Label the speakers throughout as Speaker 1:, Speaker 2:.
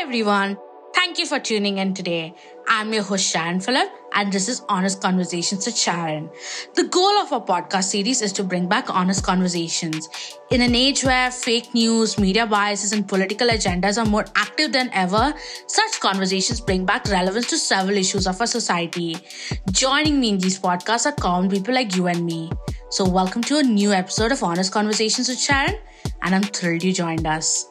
Speaker 1: Everyone. Thank you for tuning in today. I'm your host Sharon Phillip and this is Honest Conversations with Sharon. The goal of our podcast series is to bring back honest conversations. In an age where fake news, media biases and political agendas are more active than ever, such conversations bring back relevance to several issues of our society. Joining me in these podcasts are common people like you and me. So welcome to a new episode of Honest Conversations with Sharon and I'm thrilled you joined us.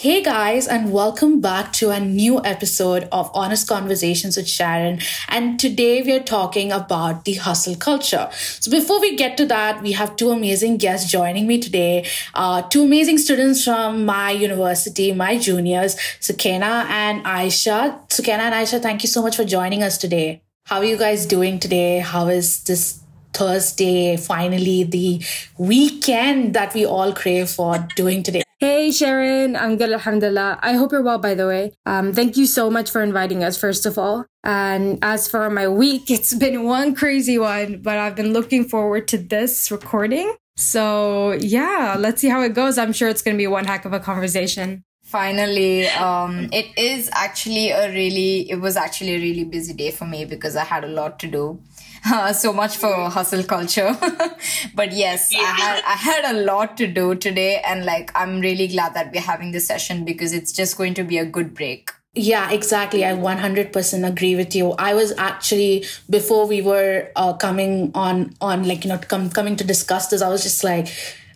Speaker 1: Hey guys, and welcome back to a new episode of Honest Conversations with Sharon. And today we are talking about the hustle culture. So before we get to that, we have two amazing guests joining me today. Uh, two amazing students from my university, my juniors, Sukena and Aisha. Sukena and Aisha, thank you so much for joining us today. How are you guys doing today? How is this Thursday, finally the weekend that we all crave for doing today.
Speaker 2: Hey Sharon, I'm good, alhamdulillah. I hope you're well, by the way. Um, thank you so much for inviting us, first of all. And as for my week, it's been one crazy one, but I've been looking forward to this recording. So yeah, let's see how it goes. I'm sure it's going to be one heck of a conversation.
Speaker 3: Finally, um, it is actually a really, it was actually a really busy day for me because I had a lot to do. Uh, so much for hustle culture. but yes, I had I had a lot to do today and like I'm really glad that we're having this session because it's just going to be a good break.
Speaker 1: Yeah, exactly. I 100% agree with you. I was actually before we were uh, coming on on like you know com- coming to discuss this I was just like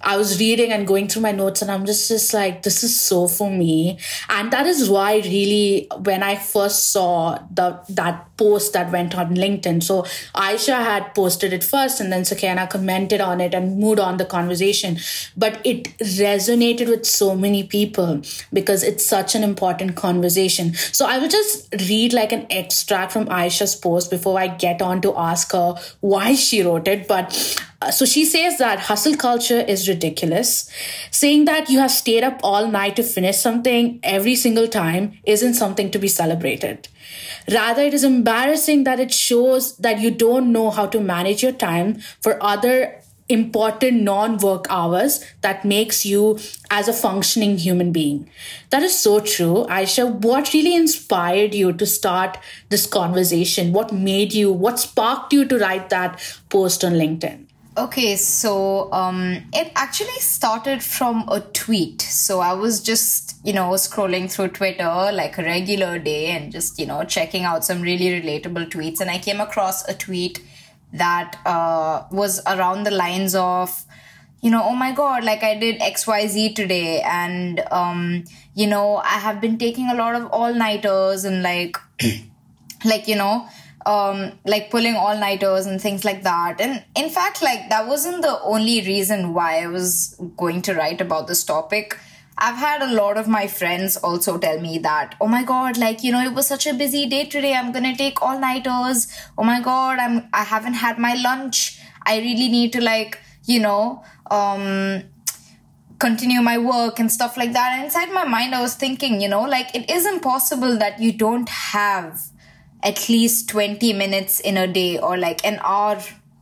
Speaker 1: I was reading and going through my notes and I'm just, just like, this is so for me. And that is why really when I first saw the that post that went on LinkedIn. So Aisha had posted it first and then Sukena commented on it and moved on the conversation. But it resonated with so many people because it's such an important conversation. So I will just read like an extract from Aisha's post before I get on to ask her why she wrote it. But Uh, so she says that hustle culture is ridiculous. Saying that you have stayed up all night to finish something every single time isn't something to be celebrated. Rather, it is embarrassing that it shows that you don't know how to manage your time for other important non-work hours that makes you as a functioning human being that is so true aisha what really inspired you to start this conversation what made you what sparked you to write that post on linkedin
Speaker 3: Okay, so um, it actually started from a tweet. So I was just, you know, scrolling through Twitter like a regular day and just, you know, checking out some really relatable tweets. And I came across a tweet that uh, was around the lines of, you know, oh my God, like I did XYZ today. And, um, you know, I have been taking a lot of all nighters and like, like, you know, um, like pulling all nighters and things like that. And in fact, like that wasn't the only reason why I was going to write about this topic. I've had a lot of my friends also tell me that, oh my god, like, you know, it was such a busy day today. I'm gonna take all nighters. Oh my god, I'm I haven't had my lunch. I really need to like, you know, um continue my work and stuff like that. And inside my mind, I was thinking, you know, like it is impossible that you don't have at least 20 minutes in a day or like an hour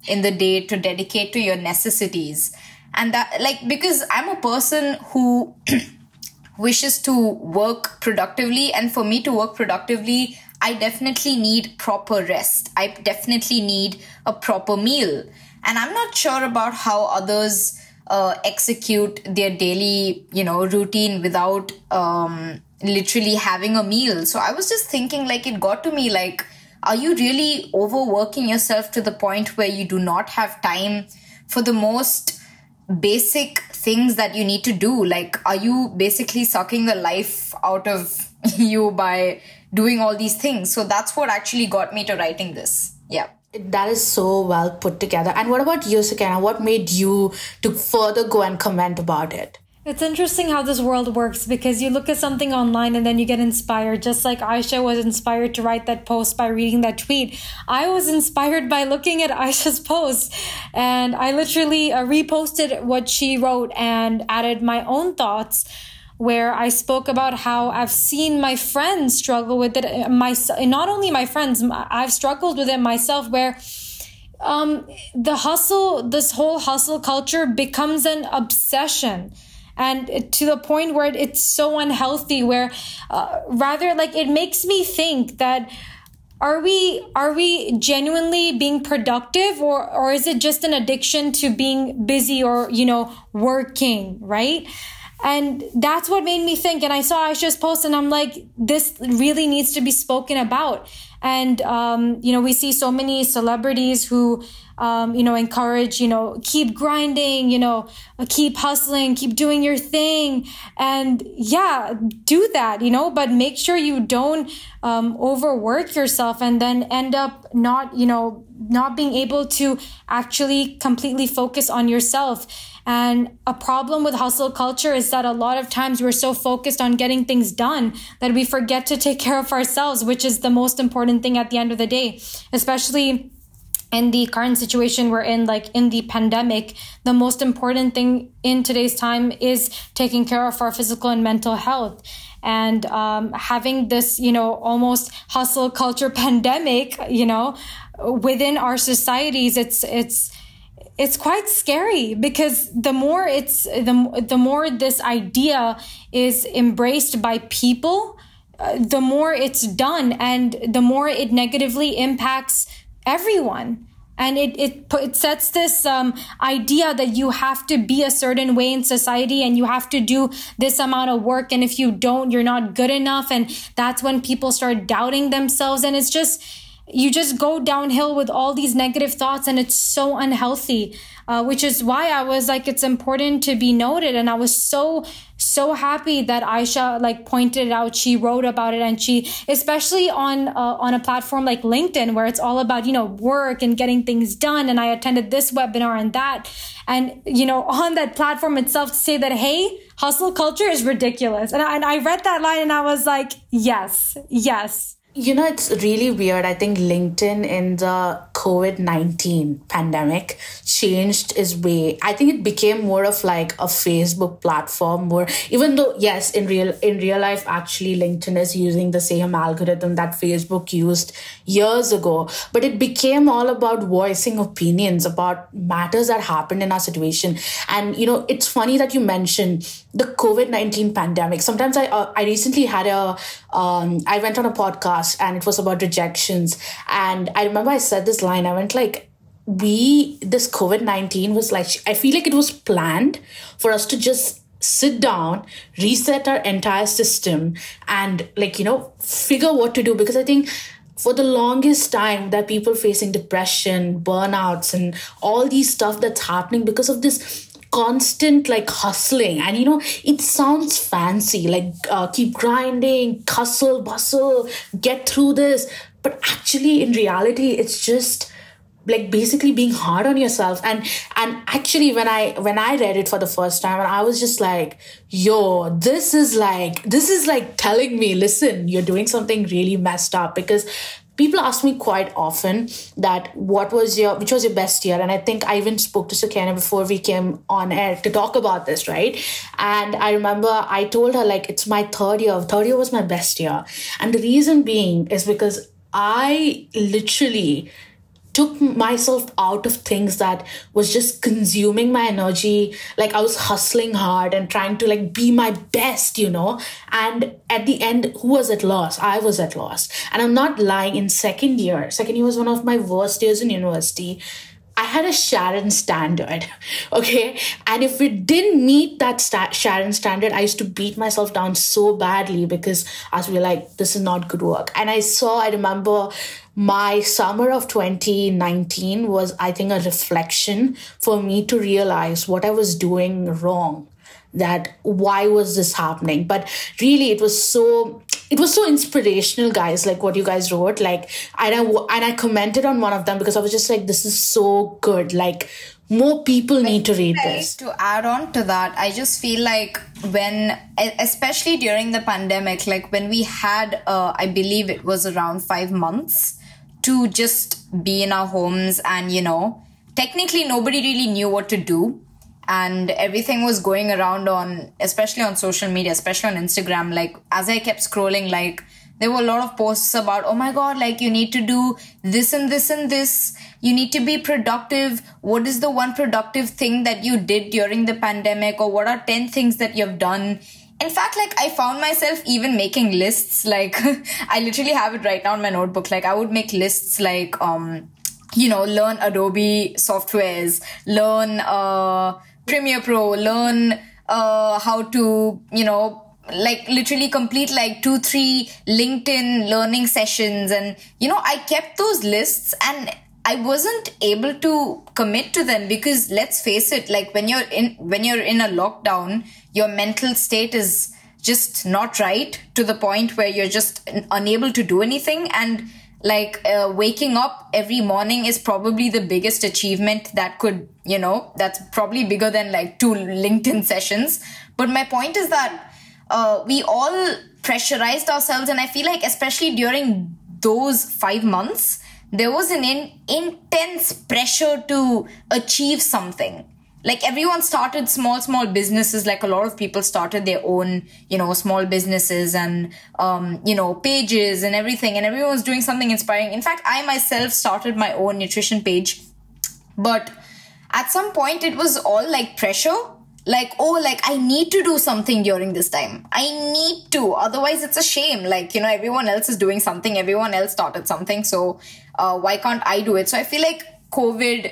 Speaker 3: in the day to dedicate to your necessities. And that like because i'm a person who wishes to work productively and for me to work productively i definitely need proper rest. I definitely need a proper meal. And i'm not sure about how others uh, execute their daily you know routine without um, literally having a meal. So I was just thinking, like, it got to me, like, are you really overworking yourself to the point where you do not have time for the most basic things that you need to do? Like, are you basically sucking the life out of you by doing all these things? So that's what actually got me to writing this. Yeah.
Speaker 1: That is so well put together. And what about you, Sukena? What made you to further go and comment about it?
Speaker 2: It's interesting how this world works because you look at something online and then you get inspired, just like Aisha was inspired to write that post by reading that tweet. I was inspired by looking at Aisha's post and I literally uh, reposted what she wrote and added my own thoughts where I spoke about how I've seen my friends struggle with it. Uh, my, not only my friends, I've struggled with it myself where um, the hustle, this whole hustle culture becomes an obsession and to the point where it's so unhealthy where uh, rather like it makes me think that are we are we genuinely being productive or or is it just an addiction to being busy or you know working right? And that's what made me think. And i saw aisha's post and i'm like this really needs to be spoken about. And um, you know we see so many celebrities who um, you know encourage you know keep grinding you know keep hustling keep doing your thing. And yeah do that you know but make sure you don't um, overwork yourself and then end up not you know not being able to actually completely focus on yourself. And a problem with hustle culture is that a lot of times we're so focused on getting things done that we forget to take care of ourselves, which is the most important thing at the end of the day, especially in the current situation we're in, like in the pandemic, the most important thing in today's time is taking care of our physical and mental health. And um, having this, you know, almost hustle culture pandemic, you know, within our societies, it's it's it's quite scary because the more it's the, the more this idea is embraced by people uh, the more it's done and the more it negatively impacts everyone. And it, it, it sets this um, idea that you have to be a certain way in society and you have to do this amount of work. And if you don't you're not good enough. And that's when people start doubting themselves. And it's just you just go downhill with all these negative thoughts and it's so unhealthy uh, which is why i was like it's important to be noted. And i was so so happy that aisha like pointed it out. She wrote about it and she especially on uh, on a platform like linkedin where it's all about you know work and getting things done. And i attended this webinar and that. And you know on that platform itself to say that hey hustle culture is ridiculous. And I, and I read that line and i was like yes yes
Speaker 1: you know, it's really weird. I think LinkedIn in the COVID 19 pandemic changed its way. I think it became more of like a Facebook platform more, even though, yes, in real, in real life, actually, LinkedIn is using the same algorithm that Facebook used years ago. But it became all about voicing opinions about matters that happened in our situation. And, you know, it's funny that you mentioned the COVID 19 pandemic. Sometimes I, uh, I recently had a, um, I went on a podcast and it was about rejections. And I remember I said this line, I went like, we, this COVID 19 was like, I feel like it was planned for us to just sit down, reset our entire system, and like, you know, figure what to do. Because I think for the longest time that people facing depression burnouts and all these stuff that's happening because of this constant like hustling. And you know it sounds fancy like uh, keep grinding hustle bustle get through this. But actually in reality it's just like basically being hard on yourself. And and actually when i when i read it for the first time and i was just like yo this is like this is like telling me listen you're doing something really messed up. Because people ask me quite often that what was your which was your best year? And i think i even spoke to Sukanya before we came on air to talk about this right? And i remember i told her like it's my third year. Third year was my best year. And the reason being is because i literally took myself out of things that was just consuming my energy. Like i was hustling hard and trying to like be my best you know? And at the end who was at loss? I was at loss. And i'm not lying in second year second year was one of my worst years in university I had a Sharon standard, okay? And if it didn't meet that Sharon standard, I used to beat myself down so badly because I was like, this is not good work. And I saw, I remember my summer of 2019 was, I think, a reflection for me to realize what I was doing wrong that why was this happening but really it was so it was so inspirational guys like what you guys wrote. Like and i and i commented on one of them because i was just like this is so good. Like more people need to read this.
Speaker 3: to add on to that i just feel like when especially during the pandemic like when we had uh, i believe it was around 5 months to just be in our homes and you know technically nobody really knew what to do and everything was going around on especially on social media especially on instagram like as i kept scrolling like there were a lot of posts about, oh my God, like you need to do this and this and this. You need to be productive. What is the one productive thing that you did during the pandemic? Or what are 10 things that you've done? In fact, like I found myself even making lists. Like I literally have it right now in my notebook. Like I would make lists like, um, you know, learn Adobe softwares, learn, uh, Premiere Pro, learn, uh, how to, you know, like literally complete like two, three LinkedIn learning sessions. And, you know, I kept those lists and I wasn't able to commit to them because let's face it, like when you're in, when you're in a lockdown, your mental state is just not right to the point where you're just unable to do anything. And like uh, waking up every morning is probably the biggest achievement that could, you know, that's probably bigger than like two LinkedIn sessions. But my point is that uh, we all pressurized ourselves. And I feel like, especially during those five months, there was an in, intense pressure to achieve something. Like everyone started small, small businesses. Like a lot of people started their own, you know, small businesses and, um, you know, pages and everything. And everyone was doing something inspiring. In fact, I myself started my own nutrition page. But at some point, it was all like pressure like oh like i need to do something during this time i need to otherwise it's a shame like you know everyone else is doing something everyone else started something so uh, why can't i do it so i feel like covid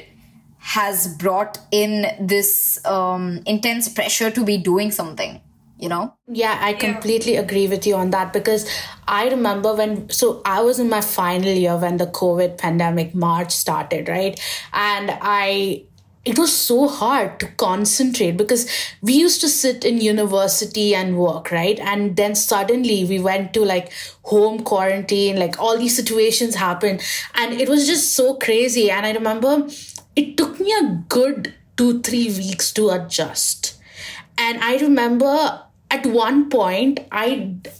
Speaker 3: has brought in this um, intense pressure to be doing something you know?
Speaker 1: Yeah i completely yeah. agree with you on that because i remember when so i was in my final year when the covid pandemic march started right? And i it was so hard to concentrate because we used to sit in university and work right? And then suddenly we went to like home quarantine like all these situations happened. And it was just so crazy. And i remember it took me a good 2 3 weeks to adjust. And i remember at one point I,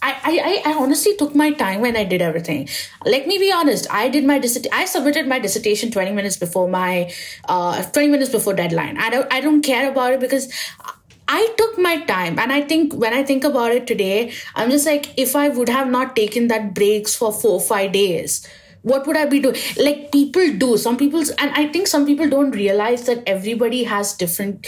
Speaker 1: I i i honestly took my time when i did everything. Let me be honest i did my dissertation i submitted my dissertation 20 minutes before my uh 20 minutes before deadline. I don't i don't care about it because I took my time. And I think when I think about it today, I'm just like, if I would have not taken that breaks for four five days, what would i be doing like people do. Some people and i think some people don't realize that everybody has different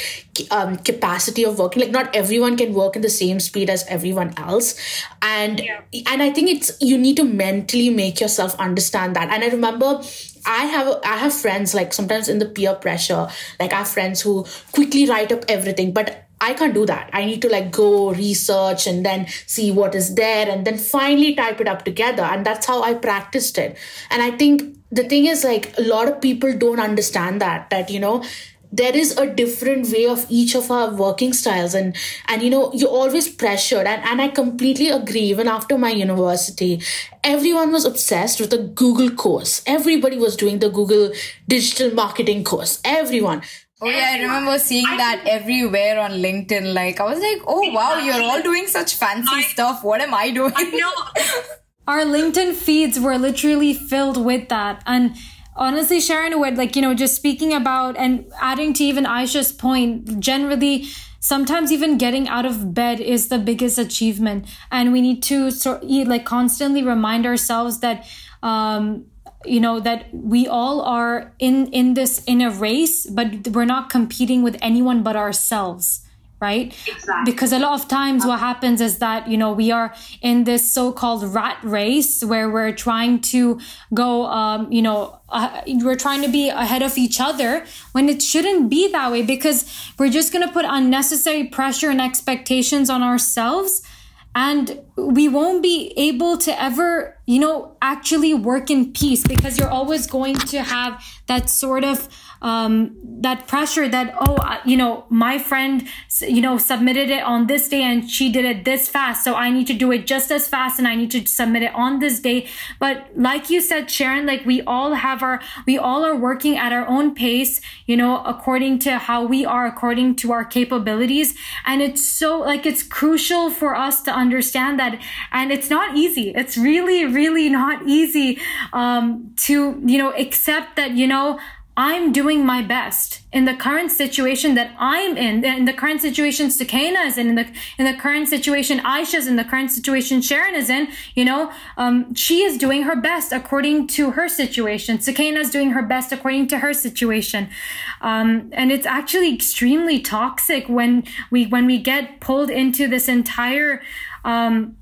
Speaker 1: um, capacity of working. Like not everyone can work in the same speed as everyone else. And yeah. and i think it's you need to mentally make yourself understand that. And i remember I have I have friends like sometimes in the peer pressure. Like I have friends who quickly write up everything but I can't do that. I need to like go research and then see what is there and then finally type it up together. And that's how I practiced it. And I think the thing is like a lot of people don't understand that, that, you know, there is a different way of each of our working styles and and you know you're always pressured and, and i completely agree even after my university everyone was obsessed with the google course everybody was doing the google digital marketing course everyone
Speaker 3: Oh yeah, I remember seeing I that everywhere on LinkedIn. Like I was like, oh exactly. wow, you're all doing such fancy I, stuff. What am I doing? I know.
Speaker 2: Our LinkedIn feeds were literally filled with that. And honestly, Sharon would like, you know, just speaking about and adding to even Aisha's point, generally sometimes even getting out of bed is the biggest achievement. And we need to sort like constantly remind ourselves that um you know that we all are in in this in a race but we're not competing with anyone but ourselves right exactly. because a lot of times what happens is that you know we are in this so-called rat race where we're trying to go um, you know uh, we're trying to be ahead of each other when it shouldn't be that way because we're just going to put unnecessary pressure and expectations on ourselves and we won't be able to ever you know actually work in peace because you're always going to have that sort of um, that pressure that oh you know my friend you know submitted it on this day and she did it this fast. So i need to do it just as fast and i need to submit it on this day. But like you said sharon like we all have our we all are working at our own pace you know according to how we are according to our capabilities. And it's so like it's crucial for us to understand that. And it's not easy. It's really really not easy um to you know accept that you know I'm doing my best in the current situation that I'm in, in the current situation Sukaina is in, in the in the current situation Aisha's in, the current situation Sharon is in. You know, um, she is doing her best according to her situation. Sukaina is doing her best according to her situation, um, and it's actually extremely toxic when we when we get pulled into this entire. Um,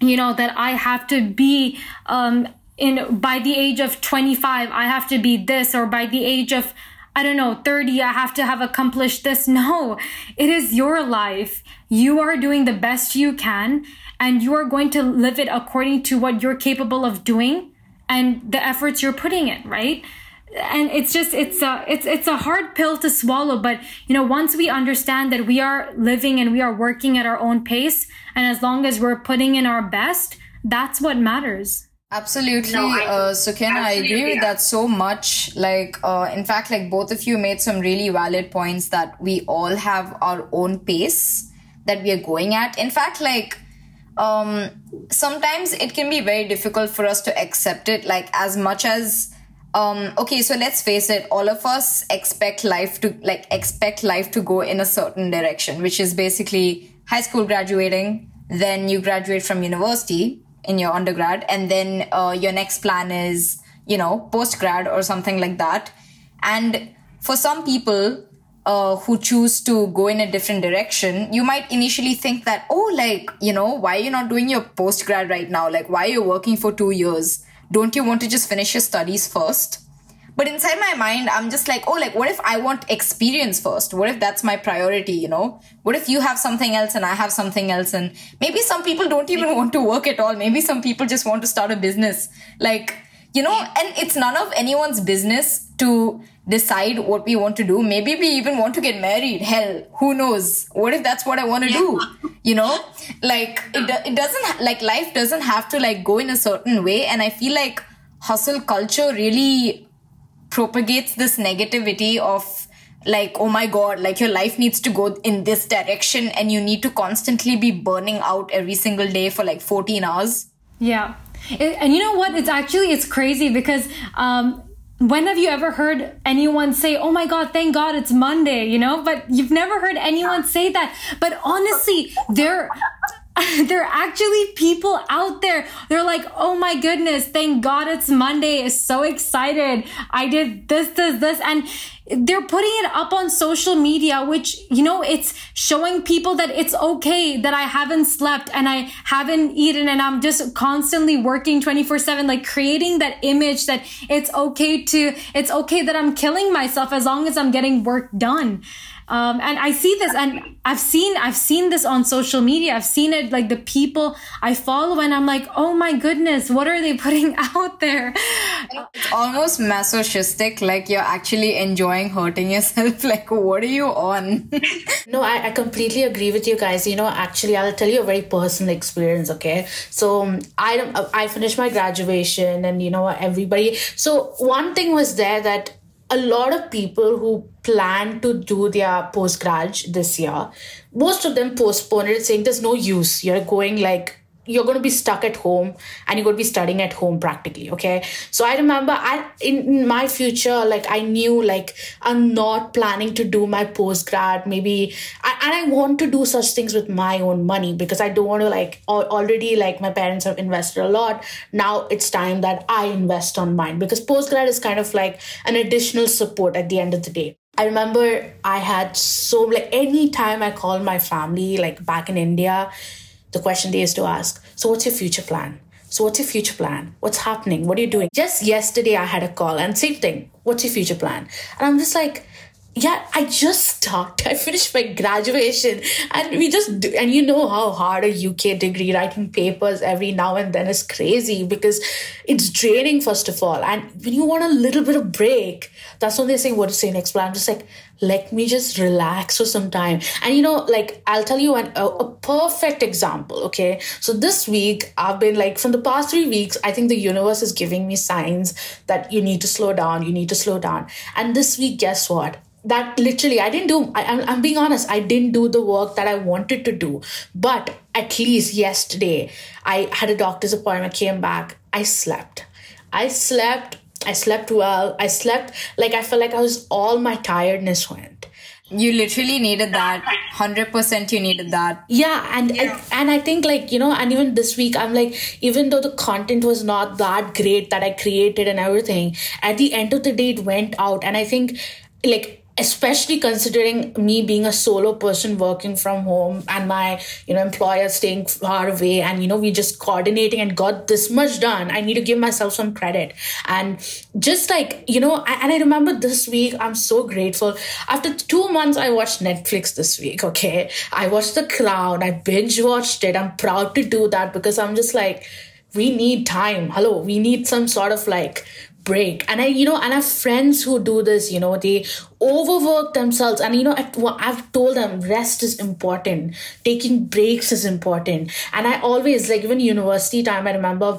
Speaker 2: you know that I have to be um, in by the age of 25 i have to be this or by the age of i don't know 30 i have to have accomplished this. No it is your life. You are doing the best you can and you are going to live it according to what you're capable of doing and the efforts you're putting in right? And it's just it's a it's it's a hard pill to swallow but you know once we understand that we are living and we are working at our own pace and as long as we're putting in our best that's what matters
Speaker 3: Absolutely, no, I, uh, I agree with that so much. Like, uh, in fact, like both of you made some really valid points that we all have our own pace that we are going at. In fact, like, um, sometimes it can be very difficult for us to accept it. Like, as much as, um, okay, so let's face it, all of us expect life to like expect life to go in a certain direction, which is basically high school graduating, then you graduate from university in your undergrad and then uh, your next plan is you know post grad or something like that. And for some people uh, who choose to go in a different direction you might initially think that oh like you know why are you not doing your post grad right now? Like why are you working for two years? Don't you want to just finish your studies first but inside my mind, I'm just like, oh, like, what if I want experience first? What if that's my priority, you know? What if you have something else and I have something else? And maybe some people don't even want to work at all. Maybe some people just want to start a business. Like, you know, and it's none of anyone's business to decide what we want to do. Maybe we even want to get married. Hell, who knows? What if that's what I want to do? You know, like it, it doesn't, like life doesn't have to like go in a certain way. And I feel like hustle culture really propagates this negativity of like oh my god like your life needs to go in this direction and you need to constantly be burning out every single day for like 14 hours
Speaker 2: yeah and you know what it's actually it's crazy because um when have you ever heard anyone say, Oh my God, thank God it's Monday, you know? But you've never heard anyone say that. But honestly, there, there are actually people out there. They're like, oh my goodness, thank God it's Monday. Is so excited. I did this, this, this. And they're putting it up on social media, which, you know, it's showing people that it's okay that I haven't slept and I haven't eaten and I'm just constantly working 24 seven, like creating that image that it's okay to, it's okay that I'm killing myself as long as I'm getting work done. Um, and I see this, and I've seen I've seen this on social media. I've seen it like the people I follow, and I'm like, oh my goodness, what are they putting out there?
Speaker 3: It's almost masochistic, like you're actually enjoying hurting yourself. like, what are you on?
Speaker 1: no, I, I completely agree with you guys. You know, actually, I'll tell you a very personal experience. Okay, so um, I I finished my graduation, and you know everybody. So one thing was there that a lot of people who plan to do their post grad this year, most of them postponed it, saying there's no use. You're going like you're going to be stuck at home and you're going to be studying at home practically okay? So i remember i in my future like i knew like i'm not planning to do my post grad maybe I, and i want to do such things with my own money because i don't want to like already like my parents have invested a lot. Now it's time that i invest on mine because post grad is kind of like an additional support at the end of the day. I remember I had so like any time I called my family like back in India, the question they used to ask so what's your future plan? So what's your future plan? What's happening? What are you doing? Just yesterday i had a call and same thing. What's your future plan? And i'm just like yeah i just started i finished my graduation and we just do, and you know how hard a uk degree writing papers every now and then is crazy because it's draining first of all. And when you want a little bit of break that's when they say what to say next? Plan i'm just like let me just relax for some time. And you know like i'll tell you an, a, a perfect example okay? So this week i've been like from the past three weeks i think the universe is giving me signs that you need to slow down you need to slow down. And this week guess what that literally i didn't do I, I'm, I'm being honest i didn't do the work that i wanted to do but at least yesterday i had a doctor's appointment came back i slept i slept I slept well. I slept like I felt like I was all my tiredness went.
Speaker 3: You literally needed that. 100% you needed that.
Speaker 1: Yeah, and I, and I think like, you know, and even this week I'm like even though the content was not that great that I created and everything, at the end of the day it went out and I think like especially considering me being a solo person working from home and my you know employer staying far away and you know we just coordinating and got this much done i need to give myself some credit. And just like you know and i remember this week i'm so grateful. After two months i watched netflix this week okay? I watched the crown i binge watched it. I'm proud to do that because i'm just like we need time. Hello we need some sort of like break. And i you know and i have friends who do this you know they overwork themselves. And you know i've told them rest is important. Taking breaks is important. And i always like even university time i remember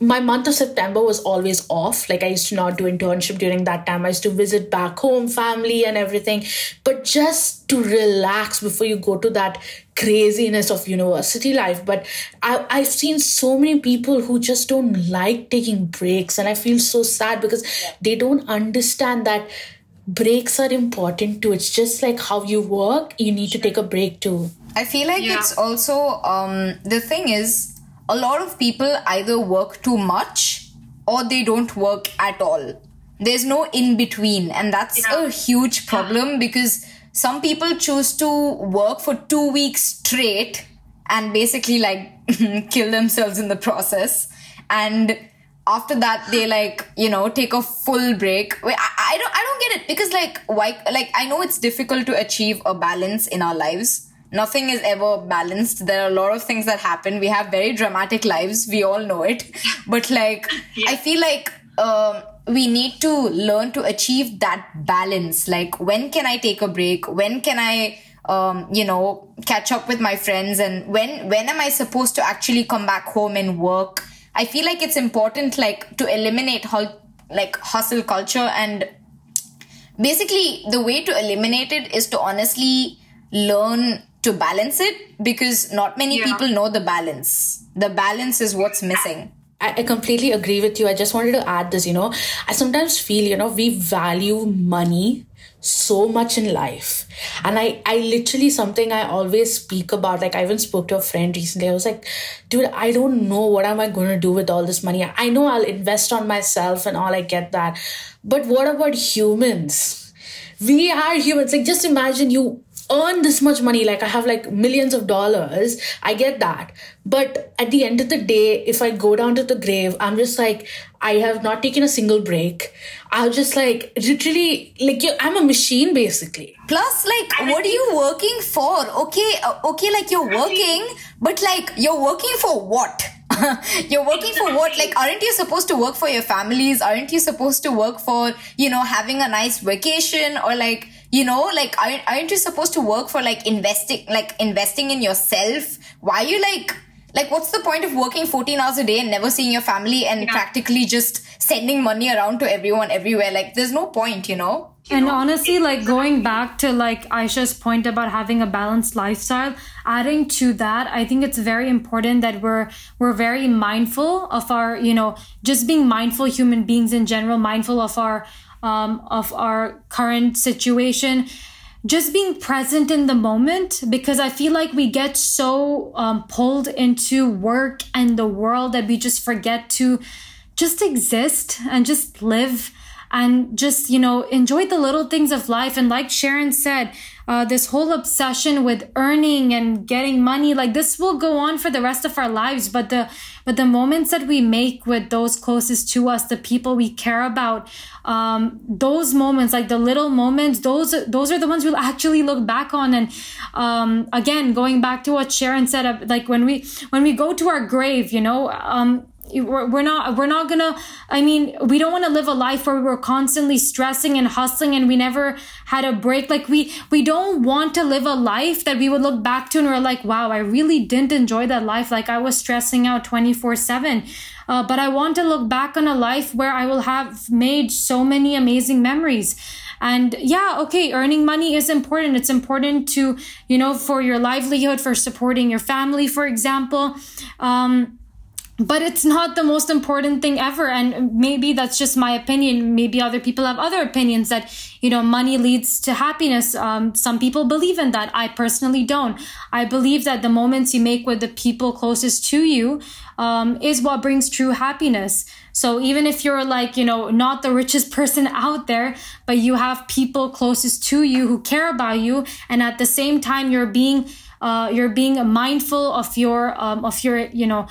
Speaker 1: my month of September was always off. Like I used to not do internship during that time. I used to visit back home, family and everything. But just to relax before you go to that craziness of university life. But I, I've seen so many people who just don't like taking breaks. And I feel so sad because they don't understand that breaks are important too. It's just like how you work, you need to take a break too.
Speaker 3: I feel like yeah. it's also um the thing is a lot of people either work too much or they don't work at all. There's no in between, and that's yeah. a huge problem yeah. because some people choose to work for two weeks straight and basically like kill themselves in the process. And after that, they like you know take a full break. I, I don't I don't get it because like why like I know it's difficult to achieve a balance in our lives nothing is ever balanced. There are a lot of things that happen. We have very dramatic lives. We all know it. But like, yeah. I feel like um, we need to learn to achieve that balance. Like, when can I take a break? When can I, um, you know, catch up with my friends? And when when am I supposed to actually come back home and work? I feel like it's important, like, to eliminate how like hustle culture and basically the way to eliminate it is to honestly learn to balance it because not many yeah. people know the balance. The balance is what's missing.
Speaker 1: I, completely agree with you. I just wanted to add this, you know, I sometimes feel, you know, we value money so much in life. And I, I literally something I always speak about. Like I even spoke to a friend recently. I was like, dude, I don't know what am I going to do with all this money. I know I'll invest on myself and all. I get that. But what about humans? We are humans. Like just imagine you earn this much money like i have like millions of dollars i get that. But at the end of the day if i go down to the grave i'm just like i have not taken a single break. I'll just like literally like i'm a machine basically.
Speaker 3: Plus like what are you working for? Okay uh, okay like you're working but like you're working for what? You're working for what? Like aren't you supposed to work for your families? Aren't you supposed to work for you know having a nice vacation? Or like you know like aren't you supposed to work for like investing like investing in yourself? Why are you like like what's the point of working 14 hours a day and never seeing your family and yeah. practically just sending money around to everyone everywhere? Like there's no point you know?
Speaker 2: And honestly like going back to like aisha's point about having a balanced lifestyle adding to that i think it's very important that we're we're very mindful of our you know just being mindful human beings in general mindful of our um, of our current situation just being present in the moment because I feel like we get so um, pulled into work and the world that we just forget to just exist and just live and just, you know, enjoy the little things of life. And like Sharon said, uh, this whole obsession with earning and getting money like this will go on for the rest of our lives. But the but the moments that we make with those closest to us the people we care about um, those moments like the little moments those those are the ones we'll actually look back on. And um, again going back to what sharon said like when we when we go to our grave you know um, we're not we're not gonna i mean we don't want to live a life where we're constantly stressing and hustling and we never had a break. Like we we don't want to live a life that we would look back to and we're like wow i really didn't enjoy that life. Like i was stressing out 24 7 uh, but i want to look back on a life where i will have made so many amazing memories. And yeah okay earning money is important. It's important to you know for your livelihood for supporting your family for example. Um but it's not the most important thing ever. And maybe that's just my opinion. Maybe other people have other opinions that you know money leads to happiness. Um, some people believe in that. I personally don't. I believe that the moments you make with the people closest to you um, is what brings true happiness. So even if you're like you know not the richest person out there but you have people closest to you who care about you and at the same time you're being uh, you're being mindful of your um, of your you know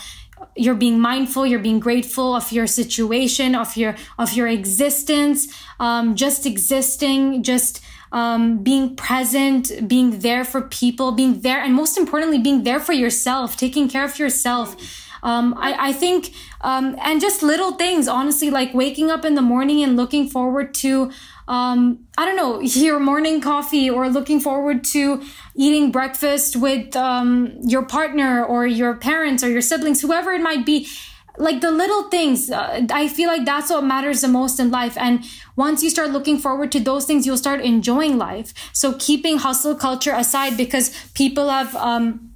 Speaker 2: you're being mindful you're being grateful of your situation of your of your existence um, just existing just um, being present being there for people being there and most importantly being there for yourself taking care of yourself. Um, I, I think um, and just little things honestly like waking up in the morning and looking forward to um, I don't know, your morning coffee or looking forward to eating breakfast with um, your partner or your parents or your siblings, whoever it might be. Like the little things, uh, I feel like that's what matters the most in life. And once you start looking forward to those things, you'll start enjoying life. So keeping hustle culture aside because people have, um,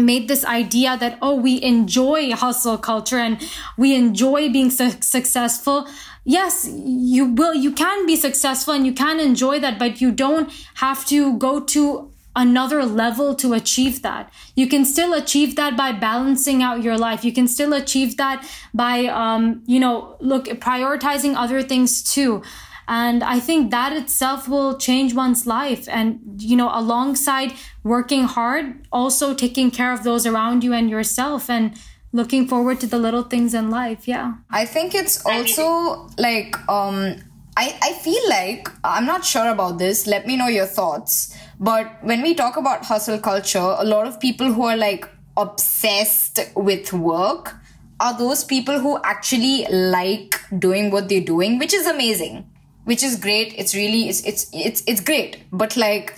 Speaker 2: made this idea that oh we enjoy hustle culture and we enjoy being su- successful yes, you will, you can be successful and you can enjoy that, but you don't have to go to another level to achieve that. You can still achieve that by balancing out your life. You can still achieve that by, um, you know, look, prioritizing other things too. And I think that itself will change one's life. And, you know, alongside working hard, also taking care of those around you and yourself. And, looking forward to the little things in life yeah.
Speaker 3: I think it's also like um I, I feel like i'm not sure about this let me know your thoughts. But when we talk about hustle culture a lot of people who are like obsessed with work are those people who actually like doing what they're doing which is amazing which is great. It's really it's it's it's, it's great. But like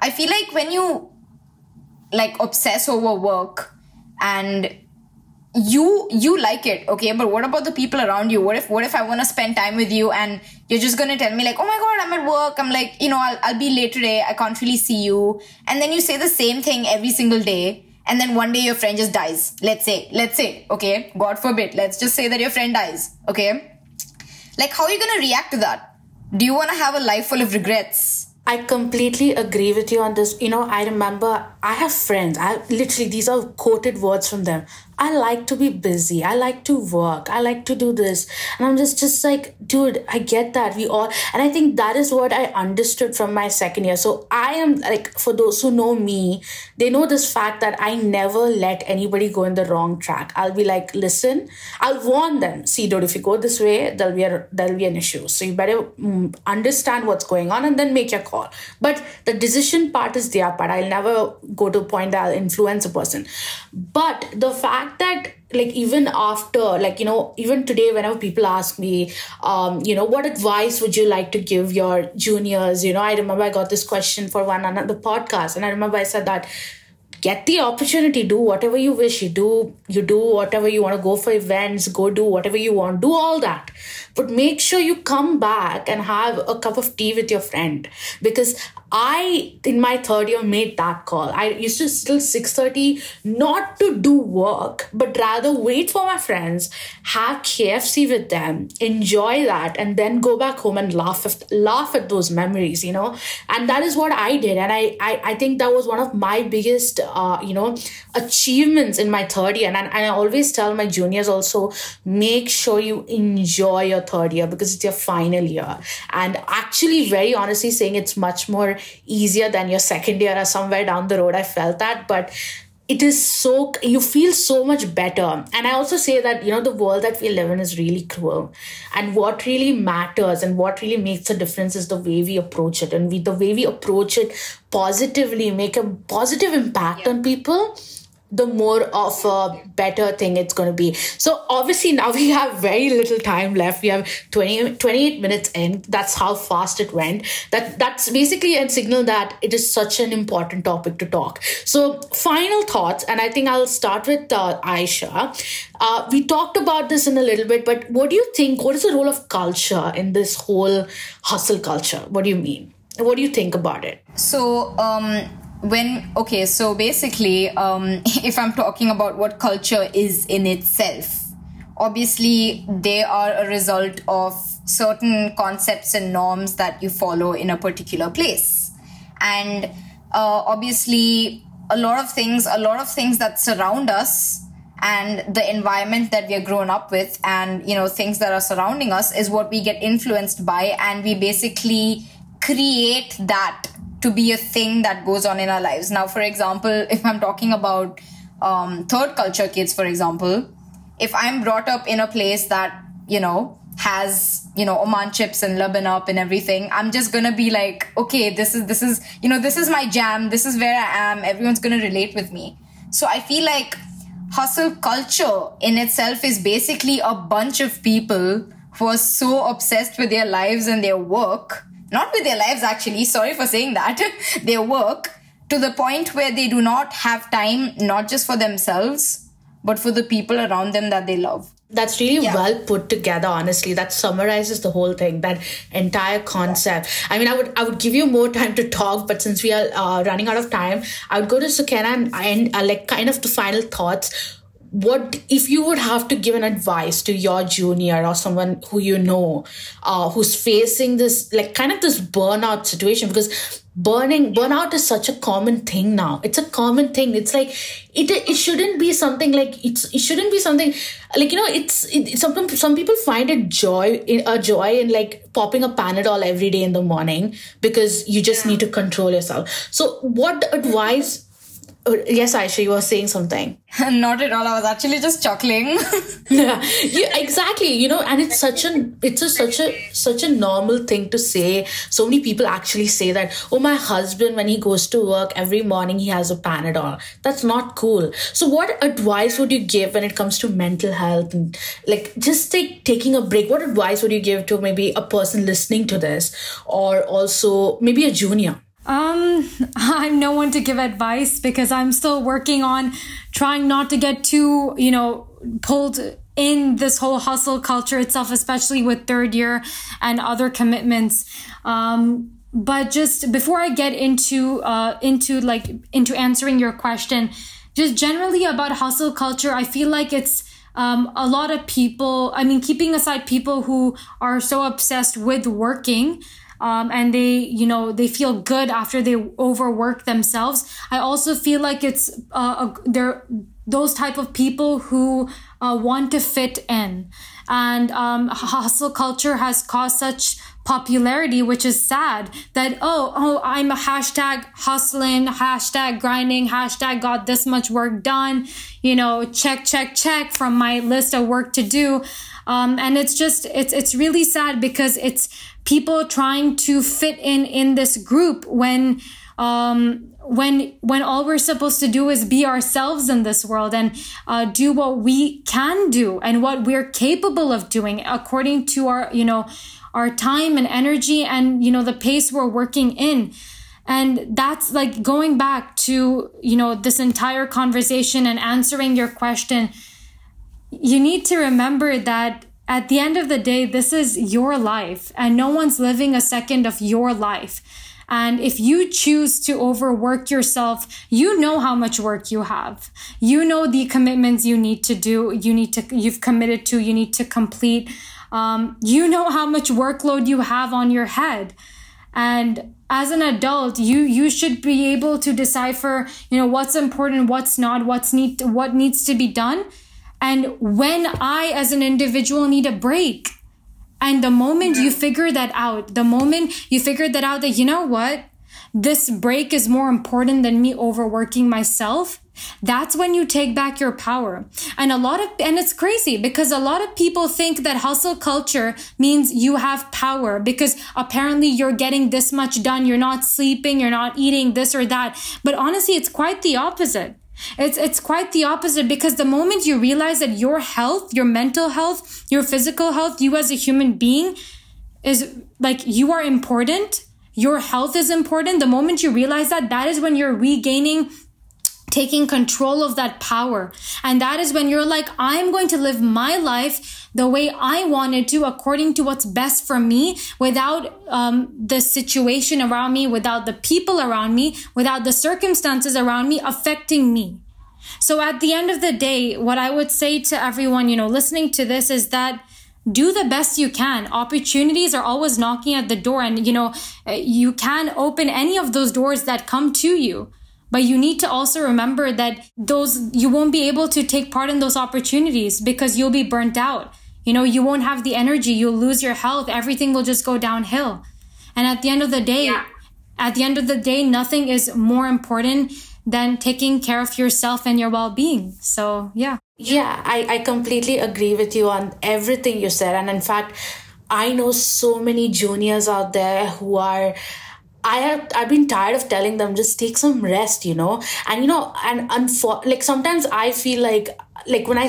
Speaker 3: i feel like when you like obsess over work and you you like it okay? But what about the people around you? What if what if i want to spend time with you and you're just gonna tell me like oh my god i'm at work. I'm like you know I'll, I'll be late today. I can't really see you. And then you say the same thing every single day and then one day your friend just dies. Let's say let's say okay? God forbid. Let's just say that your friend dies okay? Like how are you gonna react to that? Do you want to have a life full of regrets?
Speaker 1: I completely agree with you on this. You know, I remember I have friends. I literally these are quoted words from them. I like to be busy. I like to work. I like to do this. And I'm just just like, dude, I get that. We all and I think that is what I understood from my second year. So I am like for those who know me, they know this fact that I never let anybody go in the wrong track. I'll be like, listen, I'll warn them. See, dude, if you go this way, there'll be a there'll be an issue. So you better mm, understand what's going on and then make your call. But the decision part is their part. I'll never go to a point that I'll influence a person. But the fact fact that like even after like you know even today whenever people ask me um you know what advice would you like to give your juniors? You know i remember i got this question for one another podcast and i remember i said that get the opportunity do whatever you wish. You do you do whatever you want to go for events go do whatever you want do all that but make sure you come back and have a cup of tea with your friend because I, in my third year, made that call. I used to still 6.30 not to do work, but rather wait for my friends, have KFC with them, enjoy that, and then go back home and laugh at, laugh at those memories, you know? And that is what I did. And I, I, I think that was one of my biggest, uh, you know, achievements in my third year. And, and I always tell my juniors also, make sure you enjoy your third year because it's your final year. And actually, very honestly saying it's much more easier than your second year or somewhere down the road. I felt that, but it is so you feel so much better and i also say that you know the world that we live in is really cruel and what really matters and what really makes a difference is the way we approach it and we the way we approach it positively make a positive impact yeah. on people the more of a better thing it's going to be. So obviously now we have very little time left. We have 20, 28 minutes in. That's how fast it went. That that's basically a signal that it is such an important topic to talk. So final thoughts, and I think I'll start with uh, Aisha. Uh, we talked about this in a little bit, but what do you think? What is the role of culture in this whole hustle culture? What do you mean? What do you think about it?
Speaker 3: So um when okay so basically um, if i'm talking about what culture is in itself obviously they are a result of certain concepts and norms that you follow in a particular place. And uh, obviously a lot of things a lot of things that surround us and the environment that we are grown up with and you know things that are surrounding us is what we get influenced by and we basically create that to be a thing that goes on in our lives now for example if i'm talking about um, third culture kids for example if i'm brought up in a place that you know has you know Oman chips and Laban up and everything, I'm just gonna be like, okay, this is this is you know this is my jam. This is where I am. Everyone's gonna relate with me. So I feel like hustle culture in itself is basically a bunch of people who are so obsessed with their lives and their work, not with their lives actually, sorry for saying that, their work, to the point where they do not have time, not just for themselves, but for the people around them that they love.
Speaker 1: That's really yeah. well put together, honestly. That summarizes the whole thing, that entire concept. I mean, I would I would give you more time to talk, but since we are uh, running out of time, I would go to Sukena and, and uh, like kind of the final thoughts what if you would have to give an advice to your junior or someone who you know uh, who's facing this like kind of this burnout situation because burning burnout is such a common thing now. It's a common thing. It's like it it shouldn't be something like it's it shouldn't be something like you know it's it, some some people find it joy in a joy in like popping a panadol every day in the morning because you just yeah. need to control yourself. So what advice Oh, yes, Aisha, you were saying something.
Speaker 3: Not at all. I was actually just chuckling.
Speaker 1: yeah, yeah, exactly. You know, and it's such a it's a such a such a normal thing to say. So many people actually say that. Oh, my husband, when he goes to work every morning, he has a Panadol. That's not cool. So, what advice would you give when it comes to mental health and like just take taking a break? What advice would you give to maybe a person listening to this, or also maybe a junior?
Speaker 2: Um, I'm no one to give advice because I'm still working on trying not to get too, you know, pulled in this whole hustle culture itself, especially with third year and other commitments. Um, but just before I get into uh, into like into answering your question, just generally about hustle culture, I feel like it's um, a lot of people. I mean, keeping aside people who are so obsessed with working um, and they you know they feel good after they overwork themselves. I also feel like it's uh, a, they're those type of people who uh, want to fit in. And um, hustle culture has caused such popularity which is sad that oh oh i'm a hashtag hustling hashtag grinding hashtag got this much work done. You know check check check from my list of work to do. Um, and it's just it's it's really sad because it's people trying to fit in in this group when um, when when all we're supposed to do is be ourselves in this world and uh, do what we can do and what we're capable of doing according to our you know our time and energy and you know the pace we're working in. And that's like going back to you know this entire conversation and answering your question you need to remember that at the end of the day, this is your life and no one's living a second of your life. And if you choose to overwork yourself, you know how much work you have. You know the commitments you need to do, you need to, you've committed to, you need to complete. Um, you know how much workload you have on your head. And as an adult, you, you should be able to decipher, you know, what's important, what's not, what's need, what needs to be done and when I, as an individual, need a break. And the moment you figure that out, the moment you figure that out that, you know what? This break is more important than me overworking myself. That's when you take back your power. And a lot of, and it's crazy because a lot of people think that hustle culture means you have power because apparently you're getting this much done. You're not sleeping. You're not eating this or that. But honestly, it's quite the opposite. It's it's quite the opposite because the moment you realize that your health, your mental health, your physical health, you as a human being is like you are important, your health is important. The moment you realize that, that is when you're regaining taking control of that power. And that is when you're like, I'm going to live my life the way I wanted to, according to what's best for me, without um, the situation around me, without the people around me, without the circumstances around me affecting me. So at the end of the day, what I would say to everyone, you know, listening to this is that do the best you can. Opportunities are always knocking at the door and, you know, you can open any of those doors that come to you. But you need to also remember that those, you won't be able to take part in those opportunities because you'll be burnt out. You know, you won't have the energy, you'll lose your health, everything will just go downhill. And at the end of the day, yeah. at the end of the day, nothing is more important than taking care of yourself and your well being. So, yeah.
Speaker 1: Yeah, I, I completely agree with you on everything you said. And in fact, I know so many juniors out there who are I have I've been tired of telling them just take some rest, you know. And you know, and unfor- like sometimes I feel like like when I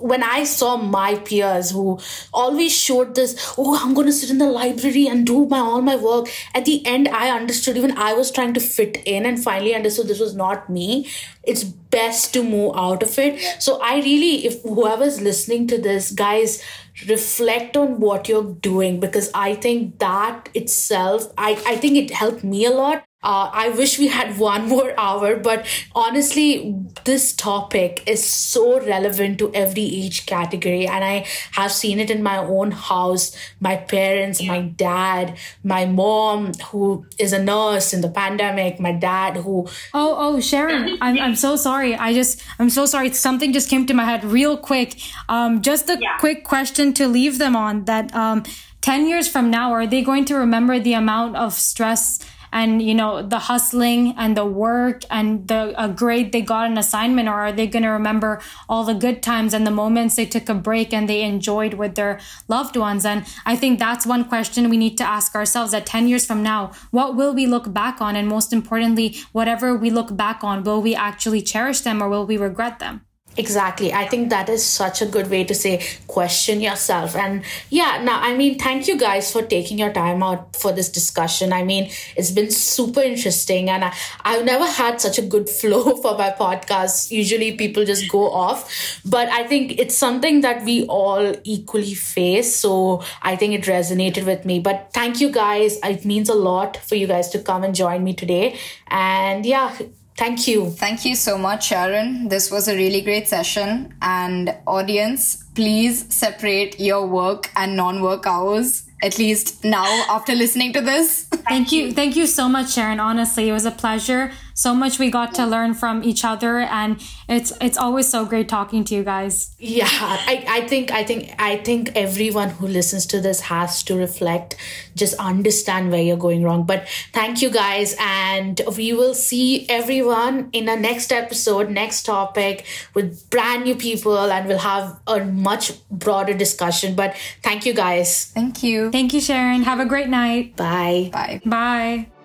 Speaker 1: when I saw my peers who always showed this, oh, I'm going to sit in the library and do my all my work. At the end, I understood. Even I was trying to fit in, and finally understood this was not me. It's best to move out of it. So I really, if whoever's listening to this, guys, reflect on what you're doing because I think that itself, I I think it helped me a lot uh, I wish we had one more hour, but honestly, this topic is so relevant to every age category. And I have seen it in my own house my parents, my dad, my mom, who is a nurse in the pandemic, my dad, who.
Speaker 2: Oh, oh, Sharon, I'm, I'm so sorry. I just, I'm so sorry. Something just came to my head real quick. Um, just a yeah. quick question to leave them on that um, 10 years from now, are they going to remember the amount of stress? And you know the hustling and the work and the a grade they got an assignment or are they going to remember all the good times and the moments they took a break and they enjoyed with their loved ones? And i think that's one question we need to ask ourselves that 10 years from now. What will we look back on? And most importantly whatever we look back on will we actually cherish them or will we regret them
Speaker 1: Exactly. I think that is such a good way to say question yourself. And yeah, now, I mean, thank you guys for taking your time out for this discussion. I mean, it's been super interesting and I, I've never had such a good flow for my podcast. Usually people just go off, but I think it's something that we all equally face. So I think it resonated with me. But thank you guys. It means a lot for you guys to come and join me today. And yeah, Thank you.
Speaker 3: Thank you so much, Sharon. This was a really great session. And audience, please separate your work and non work hours at least now after listening to this.
Speaker 2: Thank you. Thank you so much, Sharon. Honestly, it was a pleasure. So much we got to learn from each other and it's it's always so great talking to you guys.
Speaker 1: Yeah, I, I think I think I think everyone who listens to this has to reflect, just understand where you're going wrong. But thank you guys and we will see everyone in a next episode, next topic with brand new people and we'll have a much broader discussion. But thank you guys.
Speaker 3: Thank you.
Speaker 2: Thank you, Sharon. Have a great night.
Speaker 1: Bye.
Speaker 3: Bye.
Speaker 2: Bye.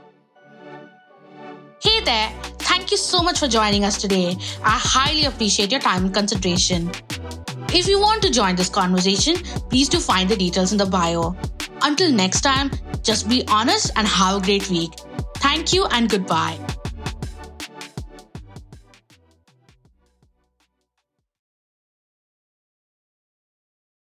Speaker 1: Hey there. Thank you so much for joining us today. I highly appreciate your time and consideration. If you want to join this conversation, please do find the details in the bio. Until next time, just be honest and have a great week. Thank you and goodbye.